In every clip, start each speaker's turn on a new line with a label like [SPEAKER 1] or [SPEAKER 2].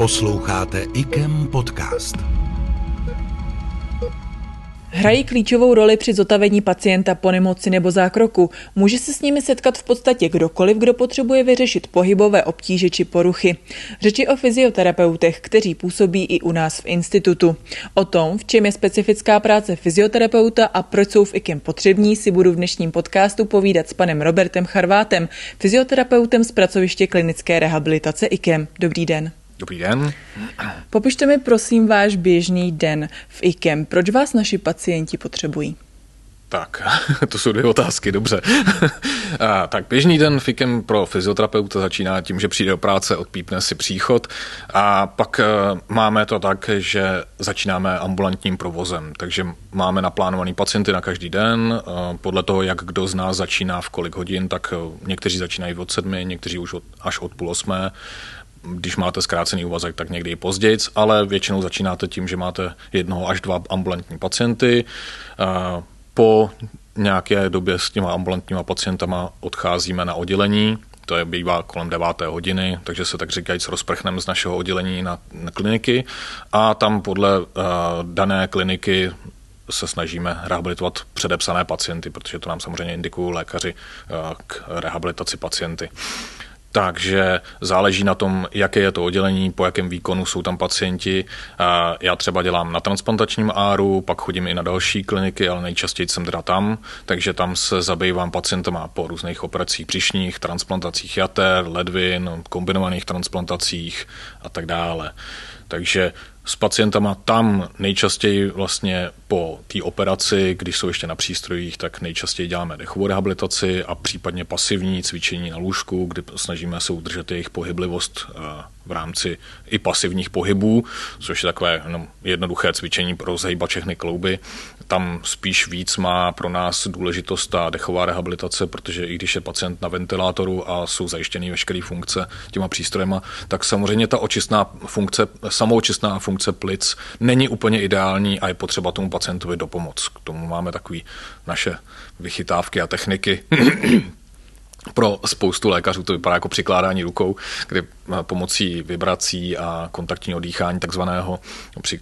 [SPEAKER 1] Posloucháte IKEM podcast.
[SPEAKER 2] Hrají klíčovou roli při zotavení pacienta po nemoci nebo zákroku. Může se s nimi setkat v podstatě kdokoliv, kdo potřebuje vyřešit pohybové obtíže či poruchy. Řeči o fyzioterapeutech, kteří působí i u nás v institutu. O tom, v čem je specifická práce fyzioterapeuta a proč jsou v IKEM potřební, si budu v dnešním podcastu povídat s panem Robertem Charvátem, fyzioterapeutem z pracoviště klinické rehabilitace IKEM. Dobrý den.
[SPEAKER 3] Dobrý den.
[SPEAKER 2] Popište mi prosím váš běžný den v IKEM. Proč vás naši pacienti potřebují?
[SPEAKER 3] Tak, to jsou dvě otázky, dobře. A, tak běžný den FIKem pro fyzioterapeuta začíná tím, že přijde do práce, odpípne si příchod a pak uh, máme to tak, že začínáme ambulantním provozem, takže máme naplánovaný pacienty na každý den, uh, podle toho, jak kdo z nás začíná v kolik hodin, tak uh, někteří začínají od sedmi, někteří už od, až od půl osmé, když máte zkrácený úvazek, tak někdy i později, ale většinou začínáte tím, že máte jednoho až dva ambulantní pacienty. Po nějaké době s těma ambulantníma pacientama odcházíme na oddělení, to je bývá kolem 9. hodiny, takže se tak říkajíc rozprchneme z našeho oddělení na, na kliniky a tam podle uh, dané kliniky se snažíme rehabilitovat předepsané pacienty, protože to nám samozřejmě indikují lékaři uh, k rehabilitaci pacienty. Takže záleží na tom, jaké je to oddělení, po jakém výkonu jsou tam pacienti. Já třeba dělám na transplantačním áru, pak chodím i na další kliniky, ale nejčastěji jsem teda tam, takže tam se zabývám pacientama po různých operacích příšních, transplantacích jater, ledvin, kombinovaných transplantacích a tak dále. Takže s pacientama tam nejčastěji vlastně po té operaci, když jsou ještě na přístrojích, tak nejčastěji děláme dechovou rehabilitaci a případně pasivní cvičení na lůžku, kdy snažíme se udržet jejich pohyblivost v rámci i pasivních pohybů, což je takové no, jednoduché cvičení pro zhejbat všechny klouby. Tam spíš víc má pro nás důležitost ta dechová rehabilitace, protože i když je pacient na ventilátoru a jsou zajištěny veškeré funkce těma přístrojema, tak samozřejmě ta očistná funkce, samoočistná funkce plic není úplně ideální a je potřeba tomu pacientovi dopomoc. K tomu máme takové naše vychytávky a techniky, pro spoustu lékařů to vypadá jako přikládání rukou, kdy pomocí vibrací a kontaktního dýchání takzvaného při,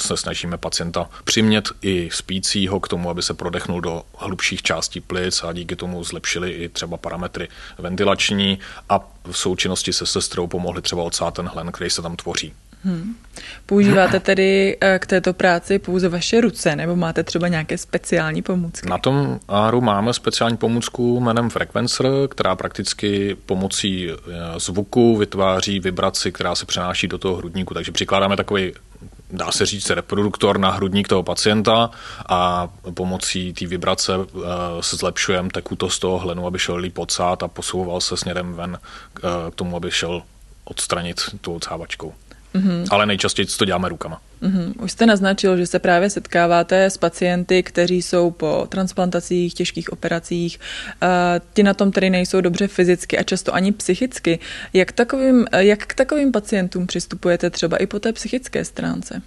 [SPEAKER 3] se snažíme pacienta přimět i spícího k tomu, aby se prodechnul do hlubších částí plic a díky tomu zlepšili i třeba parametry ventilační a v součinnosti se sestrou pomohli třeba odsát ten hlen, který se tam tvoří. Hmm.
[SPEAKER 2] Používáte tedy eh, k této práci pouze vaše ruce, nebo máte třeba nějaké speciální pomůcky?
[SPEAKER 3] Na tom ARu máme speciální pomůcku jménem Frequencer, která prakticky pomocí eh, zvuku vytváří vibraci, která se přenáší do toho hrudníku. Takže přikládáme takový dá se říct, reproduktor na hrudník toho pacienta a pomocí té vibrace se zlepšujeme tekutost toho hlenu, aby šel líp odsát a posouval se směrem ven k tomu, aby šel odstranit tu odsávačkou. Mm-hmm. Ale nejčastěji to děláme rukama.
[SPEAKER 2] Mm-hmm. Už jste naznačil, že se právě setkáváte s pacienty, kteří jsou po transplantacích, těžkých operacích. Uh, ti na tom tedy nejsou dobře fyzicky a často ani psychicky. Jak, takovým, jak k takovým pacientům přistupujete třeba i po té psychické stránce?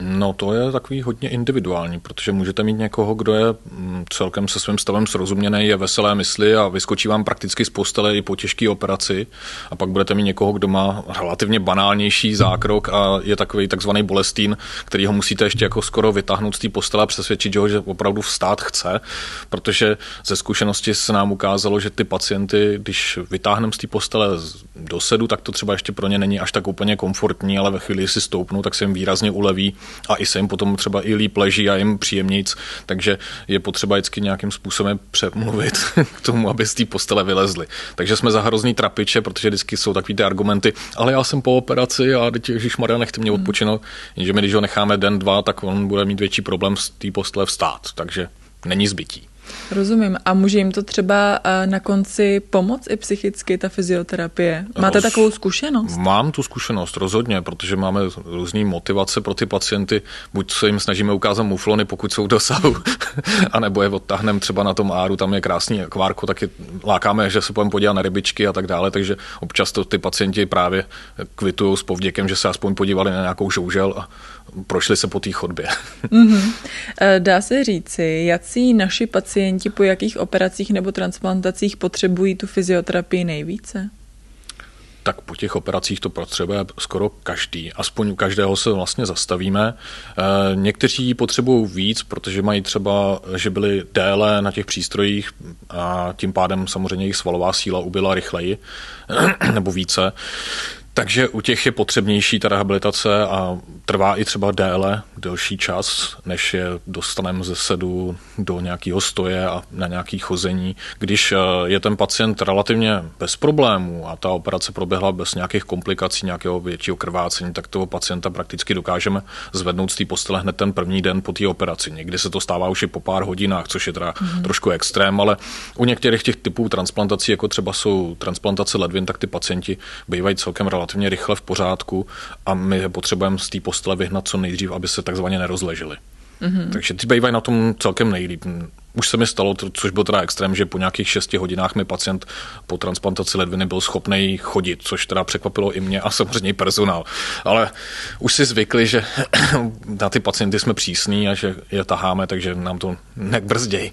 [SPEAKER 3] No to je takový hodně individuální, protože můžete mít někoho, kdo je mm, celkem se svým stavem srozuměný, je veselé mysli a vyskočí vám prakticky z postele i po těžké operaci. A pak budete mít někoho, kdo má relativně banálnější zákrok a je takový takzvaný bolestín, který ho musíte ještě jako skoro vytáhnout z té postele a přesvědčit ho, že opravdu vstát chce, protože ze zkušenosti se nám ukázalo, že ty pacienty, když vytáhneme z té postele do sedu, tak to třeba ještě pro ně není až tak úplně komfortní, ale ve chvíli, si stoupnou, tak se jim výrazně uleví a i se jim potom třeba i líp leží a jim příjemnějc, takže je potřeba vždycky nějakým způsobem přemluvit k tomu, aby z té postele vylezli. Takže jsme za hrozný trapiče, protože vždycky jsou takový ty argumenty, ale já jsem po operaci a teď Ježíš Maria nechte mě hmm. odpočinout, jenže my když ho necháme den, dva, tak on bude mít větší problém z té postele vstát, takže není zbytí.
[SPEAKER 2] Rozumím. A může jim to třeba eh, na konci pomoct i psychicky, ta fyzioterapie? Máte Roz... takovou zkušenost?
[SPEAKER 3] Mám tu zkušenost, rozhodně, protože máme různé motivace pro ty pacienty. Buď se jim snažíme ukázat muflony, pokud jsou dosahu, anebo je odtáhneme třeba na tom áru, tam je krásný akvárko, tak je, lákáme, že se půjdeme podívat na rybičky a tak dále, takže občas to ty pacienti právě kvitují s povděkem, že se aspoň podívali na nějakou žoužel a prošli se po té chodbě.
[SPEAKER 2] Mm-hmm. Dá se říci, jaký naši pacienti po jakých operacích nebo transplantacích potřebují tu fyzioterapii nejvíce?
[SPEAKER 3] tak po těch operacích to potřebuje skoro každý. Aspoň u každého se vlastně zastavíme. Eh, někteří potřebují víc, protože mají třeba, že byli déle na těch přístrojích a tím pádem samozřejmě jejich svalová síla ubyla rychleji nebo více. Takže u těch je potřebnější ta rehabilitace a trvá i třeba déle, delší čas, než je dostaneme ze sedu do nějakého stoje a na nějaký chození. Když eh, je ten pacient relativně bez problémů a ta operace proběhla bez nějakých komplikací, nějakého většího krvácení, tak toho pacienta prakticky dokážeme zvednout z té postele hned ten první den po té operaci. Někdy se to stává už i po pár hodinách, což je teda mm-hmm. trošku extrém, ale u některých těch typů transplantací, jako třeba jsou transplantace ledvin, tak ty pacienti bývají celkem relativně rychle v pořádku a my je potřebujeme z té postele vyhnat co nejdřív, aby se takzvaně nerozleželi. Mm-hmm. Takže ty bývají na tom celkem nejlíp. Už se mi stalo, což byl teda extrém, že po nějakých šesti hodinách mi pacient po transplantaci ledviny byl schopný chodit, což teda překvapilo i mě a samozřejmě i personál. Ale už si zvykli, že na ty pacienty jsme přísní a že je taháme, takže nám to nekbrzděj.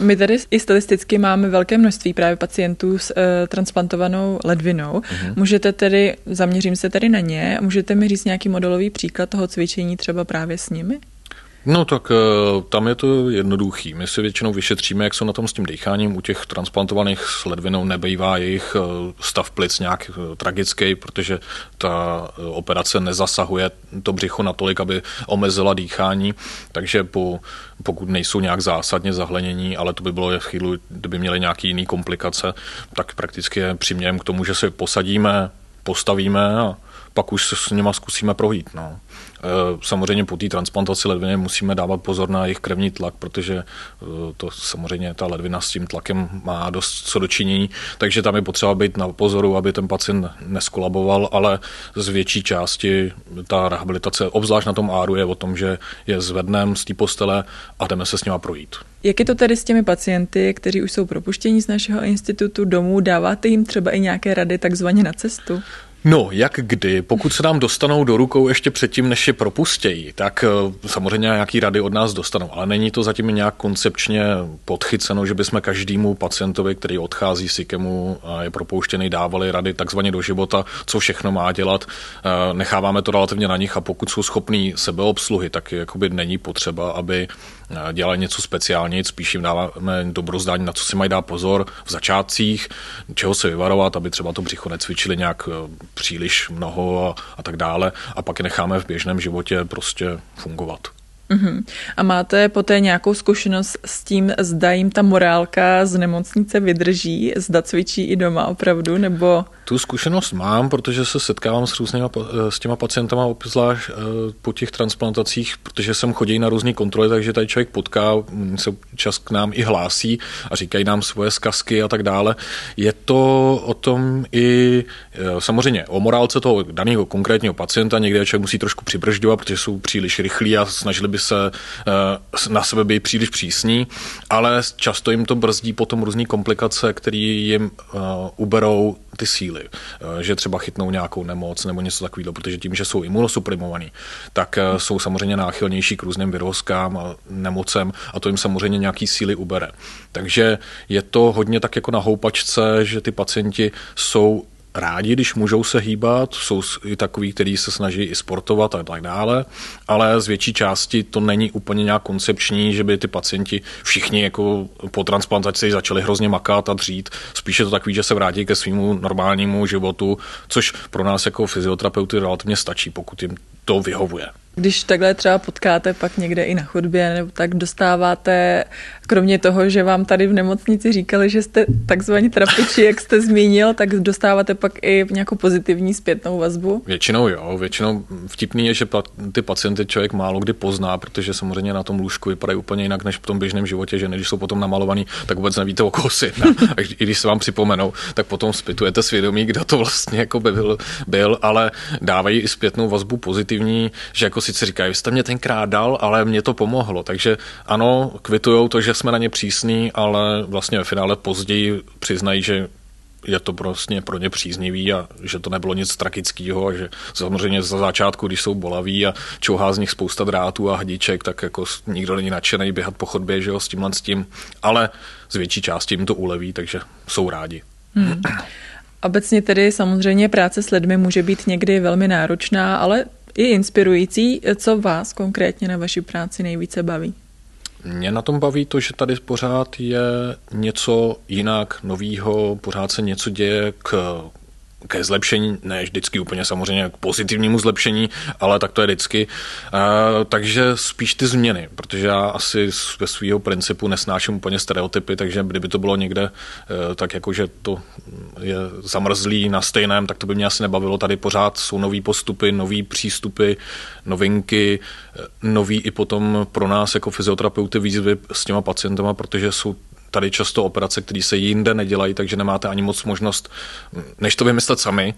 [SPEAKER 2] My tady i statisticky máme velké množství právě pacientů s e, transplantovanou ledvinou. Mm-hmm. Můžete tedy, zaměřím se tedy na ně, můžete mi říct nějaký modelový příklad toho cvičení třeba právě s nimi?
[SPEAKER 3] No tak eh, tam je to jednoduchý. My si většinou vyšetříme, jak jsou na tom s tím dýcháním. U těch transplantovaných s ledvinou nebejvá jejich eh, stav plic nějak eh, tragický, protože ta operace nezasahuje to břicho natolik, aby omezila dýchání, takže po, pokud nejsou nějak zásadně zahlenění, ale to by bylo v chvíli, kdyby měli nějaké jiné komplikace, tak prakticky je přimějeme k tomu, že se posadíme, postavíme a pak už se s nima zkusíme projít. No. Eh, samozřejmě po té transplantaci ledviny musíme dávat pozor na jejich krevní tlak, protože eh, to samozřejmě ta ledvina s tím tlakem má dost co dočinění, takže tam je potřeba být na pozoru, aby ten pacient neskolaboval, ale z větší části ta rehabilitace, obzvlášť na tom áru, je o tom, že je zvedneme z té postele a jdeme se s nima projít.
[SPEAKER 2] Jak je to tedy s těmi pacienty, kteří už jsou propuštěni z našeho institutu domů? Dáváte jim třeba i nějaké rady takzvaně na cestu?
[SPEAKER 3] No, jak kdy. Pokud se nám dostanou do rukou ještě předtím, než je propustějí, tak eh, samozřejmě nějaký rady od nás dostanou. Ale není to zatím nějak koncepčně podchyceno, že bychom každému pacientovi, který odchází z IKEMu a je propouštěný, dávali rady takzvaně do života, co všechno má dělat. Eh, necháváme to relativně na nich a pokud jsou schopní sebeobsluhy, tak jakoby není potřeba, aby eh, dělali něco speciálně, spíš jim dáváme dobrozdání, na co si mají dát pozor v začátcích, čeho se vyvarovat, aby třeba to břicho necvičili nějak příliš mnoho a, a tak dále a pak je necháme v běžném životě prostě fungovat.
[SPEAKER 2] Uh-huh. A máte poté nějakou zkušenost s tím, zda jim ta morálka z nemocnice vydrží, zda cvičí i doma opravdu, nebo...
[SPEAKER 3] Tu zkušenost mám, protože se setkávám s různýma, s těma pacientama, obzvlášť eh, po těch transplantacích, protože jsem chodí na různé kontroly, takže tady člověk potká, se čas k nám i hlásí a říkají nám svoje zkazky a tak dále. Je to o tom i eh, samozřejmě o morálce toho daného konkrétního pacienta, někde člověk musí trošku přibržďovat, protože jsou příliš rychlí a snažili by se eh, na sebe být příliš přísní, ale často jim to brzdí potom různé komplikace, které jim uberou ty síly, eh, že třeba chytnou nějakou nemoc nebo něco takového, protože tím, že jsou imunosuprimovaný, tak eh, jsou samozřejmě náchylnější k různým virozkám a nemocem a to jim samozřejmě nějaký síly ubere. Takže je to hodně tak jako na houpačce, že ty pacienti jsou rádi, když můžou se hýbat, jsou i takový, kteří se snaží i sportovat a tak dále, ale z větší části to není úplně nějak koncepční, že by ty pacienti všichni jako po transplantaci začali hrozně makat a dřít. Spíše to takový, že se vrátí ke svýmu normálnímu životu, což pro nás jako fyzioterapeuty relativně stačí, pokud jim to vyhovuje.
[SPEAKER 2] Když takhle třeba potkáte pak někde i na chodbě, nebo tak dostáváte, kromě toho, že vám tady v nemocnici říkali, že jste takzvaní trapiči, jak jste zmínil, tak dostáváte pak i nějakou pozitivní zpětnou vazbu?
[SPEAKER 3] Většinou jo, většinou vtipný je, že ty pacienty člověk málo kdy pozná, protože samozřejmě na tom lůžku vypadají úplně jinak než v tom běžném životě, že když jsou potom namalovaný, tak vůbec nevíte, o koho si. A i když se vám připomenou, tak potom zpytujete svědomí, kdo to vlastně jako by byl, byl, ale dávají i zpětnou vazbu pozitivní, že jako sice říkají, vy jste mě tenkrát dal, ale mě to pomohlo. Takže ano, kvitujou to, že jsme na ně přísní, ale vlastně ve finále později přiznají, že je to prostě pro ně příznivý a že to nebylo nic tragického a že samozřejmě za začátku, když jsou bolaví a čouhá z nich spousta drátů a hadiček, tak jako nikdo není nadšený běhat po chodbě, že jo, s tímhle s tím, ale z větší části jim to uleví, takže jsou rádi. Hmm.
[SPEAKER 2] Obecně tedy samozřejmě práce s lidmi může být někdy velmi náročná, ale i inspirující. Co vás konkrétně na vaší práci nejvíce baví?
[SPEAKER 3] Mě na tom baví to, že tady pořád je něco jinak, novýho, pořád se něco děje k ke zlepšení, ne vždycky úplně samozřejmě k pozitivnímu zlepšení, ale tak to je vždycky. takže spíš ty změny, protože já asi ve svého principu nesnáším úplně stereotypy, takže kdyby to bylo někde e, tak jako, že to je zamrzlý na stejném, tak to by mě asi nebavilo. Tady pořád jsou nový postupy, nový přístupy, novinky, e, nový i potom pro nás jako fyzioterapeuty výzvy s těma pacientama, protože jsou tady často operace, které se jinde nedělají, takže nemáte ani moc možnost, než to vymyslet sami.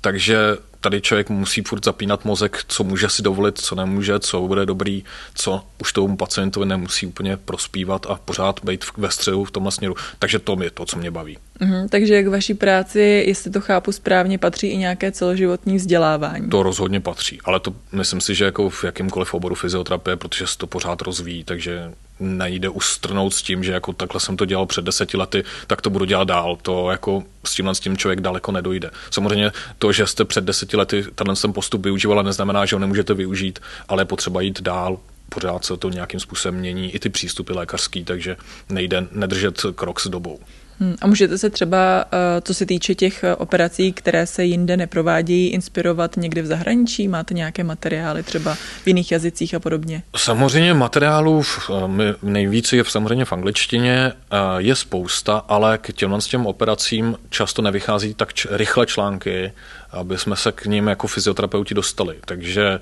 [SPEAKER 3] Takže tady člověk musí furt zapínat mozek, co může si dovolit, co nemůže, co bude dobrý, co už tomu pacientovi nemusí úplně prospívat a pořád být ve středu v tomhle směru. Takže to je to, co mě baví.
[SPEAKER 2] Mm, takže k vaší práci, jestli to chápu správně, patří i nějaké celoživotní vzdělávání?
[SPEAKER 3] To rozhodně patří, ale to myslím si, že jako v jakýmkoliv oboru fyzioterapie, protože se to pořád rozvíjí, takže nejde ustrnout s tím, že jako takhle jsem to dělal před deseti lety, tak to budu dělat dál. To jako s tímhle s tím člověk daleko nedojde. Samozřejmě to, že jste před deseti lety tenhle ten postup využívala, neznamená, že ho nemůžete využít, ale je potřeba jít dál, pořád se to nějakým způsobem mění, i ty přístupy lékařský, takže nejde nedržet krok s dobou.
[SPEAKER 2] Hmm, a můžete se třeba, eh, co se týče těch eh, operací, které se jinde neprovádějí, inspirovat někde v zahraničí? Máte nějaké materiály třeba v jiných jazycích a podobně?
[SPEAKER 3] Samozřejmě materiálů eh, nejvíce je samozřejmě v angličtině, je spousta, ale k těmhle těm operacím často nevychází tak rychle články, aby jsme se k ním jako fyzioterapeuti dostali. Takže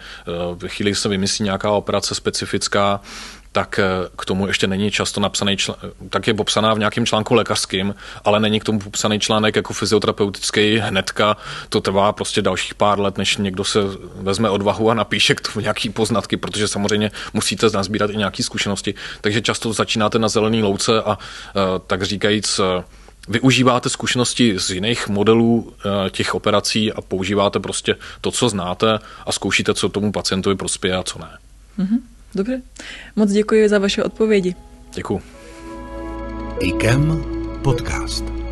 [SPEAKER 3] v chvíli se vymyslí nějaká operace specifická, tak eh, k tomu ještě není často napsaný, čl- tak je popsaná v nějakém článku lékařským, ale není k tomu popsaný článek jako fyzioterapeutický hnedka. To trvá prostě dalších pár let, než někdo se vezme odvahu a napíše k tomu nějaký poznatky, protože samozřejmě musíte nazbírat i nějaké zkušenosti. Takže často začínáte na zelený louce a eh, tak říkajíc eh, využíváte zkušenosti z jiných modelů těch operací a používáte prostě to, co znáte a zkoušíte, co tomu pacientovi prospěje a co ne. Mm-hmm.
[SPEAKER 2] Dobře, moc děkuji za vaše odpovědi.
[SPEAKER 3] Děkuji.
[SPEAKER 1] IKEM podcast.